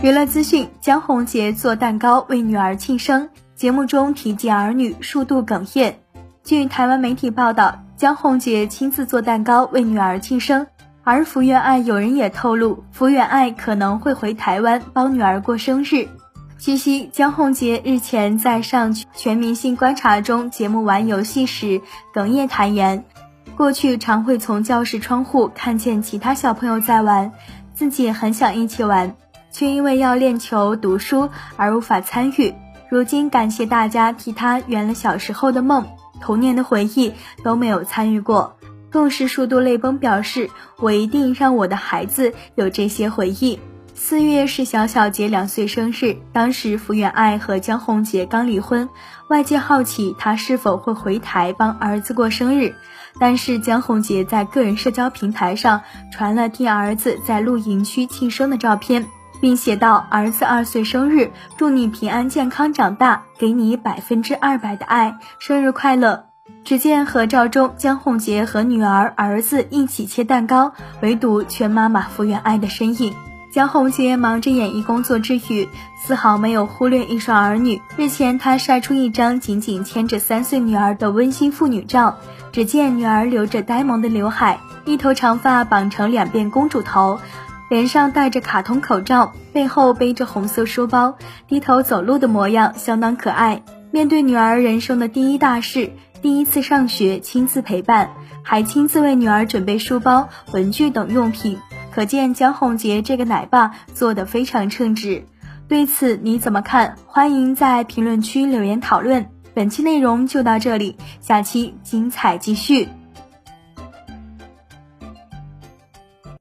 娱乐资讯：江宏杰做蛋糕为女儿庆生，节目中提及儿女，数度哽咽。据台湾媒体报道，江宏杰亲自做蛋糕为女儿庆生，而福原爱有人也透露，福原爱可能会回台湾帮女儿过生日。据悉，江宏杰日前在上《全明星观察》中节目玩游戏时哽咽坦言，过去常会从教室窗户看见其他小朋友在玩，自己很想一起玩。却因为要练球读书而无法参与。如今感谢大家替他圆了小时候的梦，童年的回忆都没有参与过，更是数度泪崩，表示我一定让我的孩子有这些回忆。四月是小小杰两岁生日，当时福原爱和江宏杰刚离婚，外界好奇他是否会回台帮儿子过生日，但是江宏杰在个人社交平台上传了替儿子在露营区庆生的照片。并写道：“儿子二岁生日，祝你平安健康长大，给你百分之二百的爱，生日快乐。”只见合照中，江宏杰和女儿、儿子一起切蛋糕，唯独缺妈妈福原爱的身影。江宏杰忙着演艺工作之余，丝毫没有忽略一双儿女。日前，他晒出一张紧紧牵着三岁女儿的温馨父女照，只见女儿留着呆萌的刘海，一头长发绑成两边公主头。脸上戴着卡通口罩，背后背着红色书包，低头走路的模样相当可爱。面对女儿人生的第一大事，第一次上学，亲自陪伴，还亲自为女儿准备书包、文具等用品，可见江宏杰这个奶爸做的非常称职。对此你怎么看？欢迎在评论区留言讨论。本期内容就到这里，下期精彩继续。